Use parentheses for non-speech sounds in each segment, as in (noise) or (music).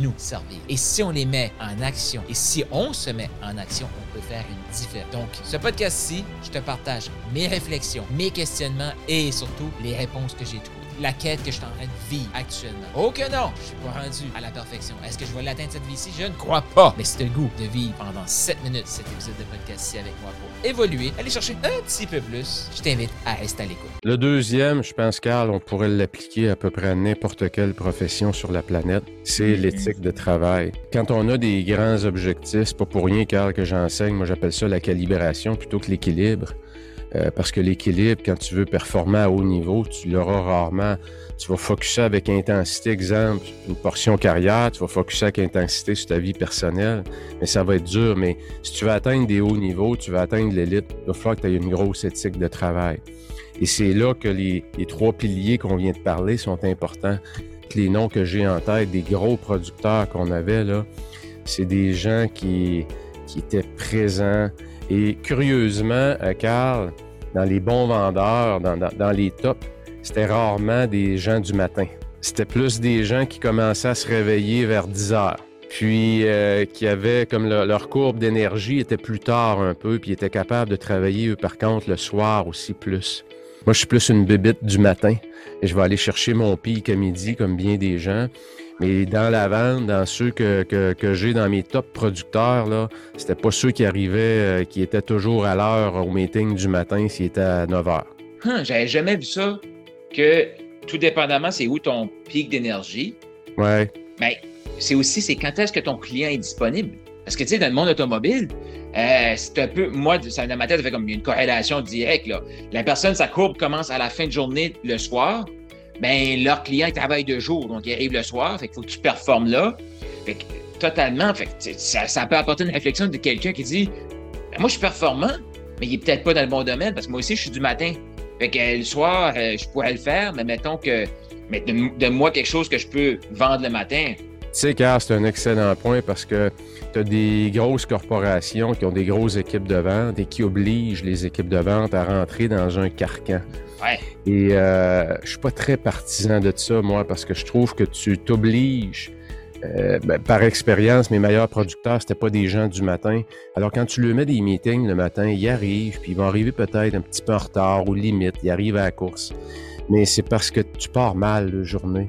nous servir. Et si on les met en action, et si on se met en action, on peut faire une différence. Donc, ce podcast-ci, je te partage mes réflexions, mes questionnements et surtout les réponses que j'ai trouvées la quête que je suis en train de vivre actuellement. Oh que non, je suis pas rendu à la perfection. Est-ce que je vais l'atteindre cette vie-ci? Je ne crois pas. Mais c'est le goût de vivre pendant 7 minutes cet épisode de podcast-ci avec moi pour évoluer, aller chercher un petit peu plus. Je t'invite à rester à l'écoute. Le deuxième, je pense, Carl, on pourrait l'appliquer à peu près à n'importe quelle profession sur la planète. C'est mm-hmm. l'éthique de travail. Quand on a des grands objectifs, c'est pas pour rien, Carl, que j'enseigne. Moi, j'appelle ça la calibration plutôt que l'équilibre. Euh, parce que l'équilibre, quand tu veux performer à haut niveau, tu l'auras rarement. Tu vas focuser avec intensité, exemple, une portion carrière, tu vas focuser avec intensité sur ta vie personnelle, mais ça va être dur. Mais si tu veux atteindre des hauts niveaux, tu veux atteindre l'élite, il va falloir que tu aies une grosse éthique de travail. Et c'est là que les, les trois piliers qu'on vient de parler sont importants. Les noms que j'ai en tête, des gros producteurs qu'on avait, là, c'est des gens qui, qui étaient présents, et curieusement, euh, Carl, dans les bons vendeurs, dans, les tops, c'était rarement des gens du matin. C'était plus des gens qui commençaient à se réveiller vers 10 heures. Puis euh, qui avaient comme leur courbe d'énergie était plus tard un peu, puis étaient capables de travailler, eux, par contre, le soir aussi plus. Moi, je suis plus une bébite du matin et je vais aller chercher mon pic à midi, comme bien des gens. Mais dans la vente, dans ceux que, que, j'ai dans mes top producteurs, là, c'était pas ceux qui arrivaient, euh, qui étaient toujours à l'heure au meeting du matin s'il était à 9 h. Hum, j'avais jamais vu ça, que tout dépendamment, c'est où ton pic d'énergie. Ouais. Mais c'est aussi, c'est quand est-ce que ton client est disponible. Parce que, tu sais, dans le monde automobile, euh, c'est un peu, moi, ça, dans ma tête, ça fait comme une corrélation directe. Là. La personne, sa courbe commence à la fin de journée le soir ben leur client travaille de jour, donc il arrive le soir, fait faut que tu performes là. Fait que, totalement, fait ça, ça, peut apporter une réflexion de quelqu'un qui dit ben, Moi, je suis performant, mais il est peut-être pas dans le bon domaine parce que moi aussi, je suis du matin. Fait que le soir, euh, je pourrais le faire, mais mettons que mais de, moi quelque chose que je peux vendre le matin. Tu sais, Car, c'est un excellent point parce que tu as des grosses corporations qui ont des grosses équipes de vente et qui obligent les équipes de vente à rentrer dans un carcan. Et euh, je suis pas très partisan de ça, moi, parce que je trouve que tu t'obliges. Euh, ben, par expérience, mes meilleurs producteurs, c'était pas des gens du matin. Alors, quand tu leur mets des meetings le matin, ils arrivent, puis ils vont arriver peut-être un petit peu en retard ou limite, ils arrivent à la course. Mais c'est parce que tu pars mal la journée.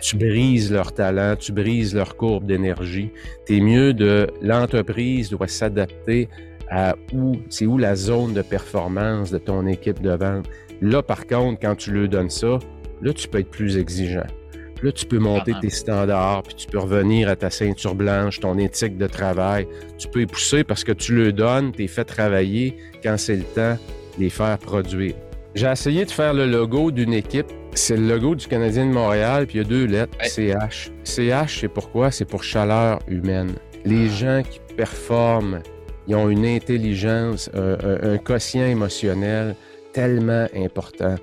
Tu brises leur talent, tu brises leur courbe d'énergie. T'es mieux de l'entreprise doit s'adapter à où c'est où la zone de performance de ton équipe de vente. Là, par contre, quand tu lui donnes ça, là, tu peux être plus exigeant. Là, tu peux monter tes standards, puis tu peux revenir à ta ceinture blanche, ton éthique de travail. Tu peux y pousser parce que tu le donnes, tu es fait travailler quand c'est le temps de les faire produire. J'ai essayé de faire le logo d'une équipe. C'est le logo du Canadien de Montréal, puis il y a deux lettres, CH. CH, c'est pourquoi? C'est pour chaleur humaine. Les ah. gens qui performent, ils ont une intelligence, un quotient émotionnel tellement important.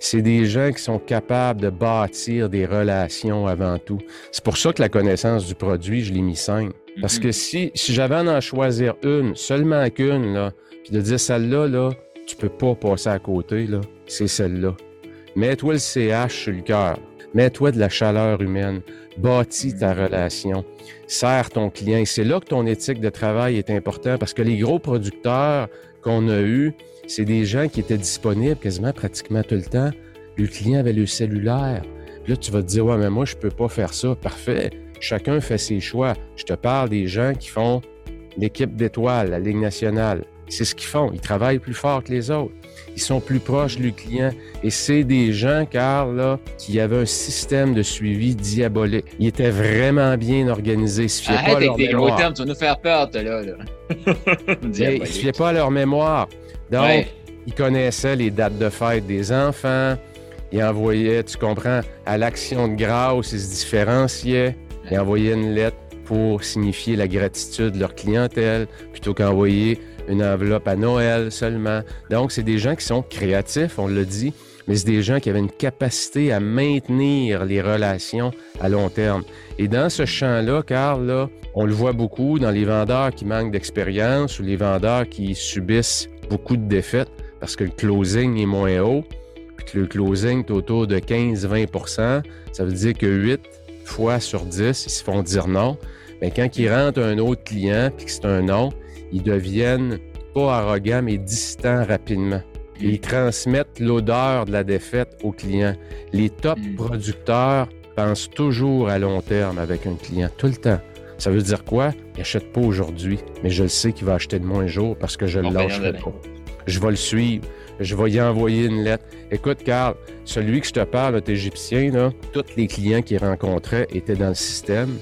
C'est des gens qui sont capables de bâtir des relations avant tout. C'est pour ça que la connaissance du produit, je l'ai mis simple. Parce que si, si j'avais à en choisir une, seulement qu'une, là, puis de dire celle-là, là, tu peux pas passer à côté, là, c'est celle-là. Mets-toi le CH sur le cœur. Mets-toi de la chaleur humaine. Bâtis ta relation. Sers ton client. C'est là que ton éthique de travail est important parce que les gros producteurs qu'on a eus, c'est des gens qui étaient disponibles quasiment pratiquement tout le temps. Le client avait le cellulaire. Là, tu vas te dire, ouais, mais moi, je peux pas faire ça. Parfait. Chacun fait ses choix. Je te parle des gens qui font l'équipe d'étoiles, la Ligue nationale. C'est ce qu'ils font. Ils travaillent plus fort que les autres. Ils sont plus proches du client. Et c'est des gens, Carl, là, qui avaient un système de suivi diabolique. Ils étaient vraiment bien organisés. Ils se fiaient pas à leur mémoire. Termes, tu vas nous faire peur, là. là. (laughs) Ils se fiaient pas à leur mémoire. Donc, il connaissait les dates de fête des enfants. Il envoyait, tu comprends, à l'action de grâce, il se différenciait. Ils envoyaient une lettre pour signifier la gratitude de leur clientèle plutôt qu'envoyer une enveloppe à Noël seulement. Donc, c'est des gens qui sont créatifs, on le dit, mais c'est des gens qui avaient une capacité à maintenir les relations à long terme. Et dans ce champ-là, Carl, là, on le voit beaucoup dans les vendeurs qui manquent d'expérience ou les vendeurs qui subissent beaucoup de défaites parce que le closing est moins haut, puis que le closing est autour de 15-20% ça veut dire que 8 fois sur 10, ils se font dire non. Mais quand ils rentrent un autre client, puis que c'est un non, ils deviennent pas arrogants, mais distants rapidement. ils transmettent l'odeur de la défaite aux clients. Les top mm. producteurs pensent toujours à long terme avec un client, tout le temps. Ça veut dire quoi? Il n'achète pas aujourd'hui, mais je le sais qu'il va acheter de moins un jour parce que je le lâcherai pas. Je vais le suivre. Je vais y envoyer une lettre. Écoute, Carl, celui que je te parle, notre Égyptien, là, tous les clients qu'il rencontrait étaient dans le système.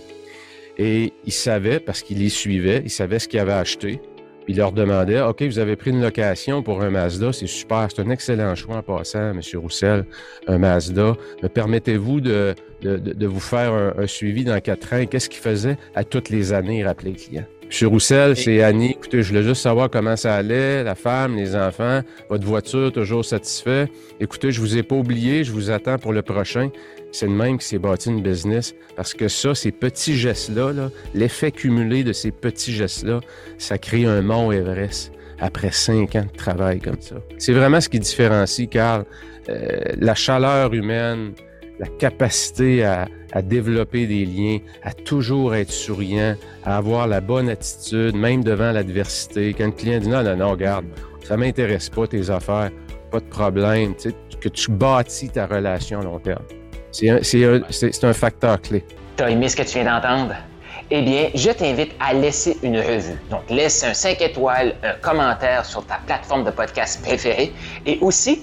Et il savait, parce qu'il les suivait, il savait ce qu'il avait acheté. il leur demandait OK, vous avez pris une location pour un Mazda, c'est super, c'est un excellent choix en passant, M. Roussel, un Mazda. Me permettez-vous de, de, vous faire un, suivi dans quatre ans? Qu'est-ce qu'il faisait à toutes les années, rappeler le client? M. Roussel, c'est Annie. Écoutez, je voulais juste savoir comment ça allait, la femme, les enfants, votre voiture, toujours satisfait. Écoutez, je vous ai pas oublié, je vous attends pour le prochain. C'est le même qui s'est bâti une business parce que ça, ces petits gestes-là, l'effet cumulé de ces petits gestes-là, ça crée un mont Everest après cinq ans de travail comme ça. C'est vraiment ce qui différencie, Carl, euh, la chaleur humaine, la capacité à, développer des liens, à toujours être souriant, à avoir la bonne attitude, même devant l'adversité. Quand le client dit non, non, non, regarde, ça m'intéresse pas tes affaires, pas de problème, que tu bâtis ta relation à long terme. C'est un, un, facteur clé. Tu as aimé ce que tu viens d'entendre? Eh bien, je t'invite à laisser une revue. Donc, laisse un 5 étoiles, un commentaire sur ta plateforme de podcast préférée et aussi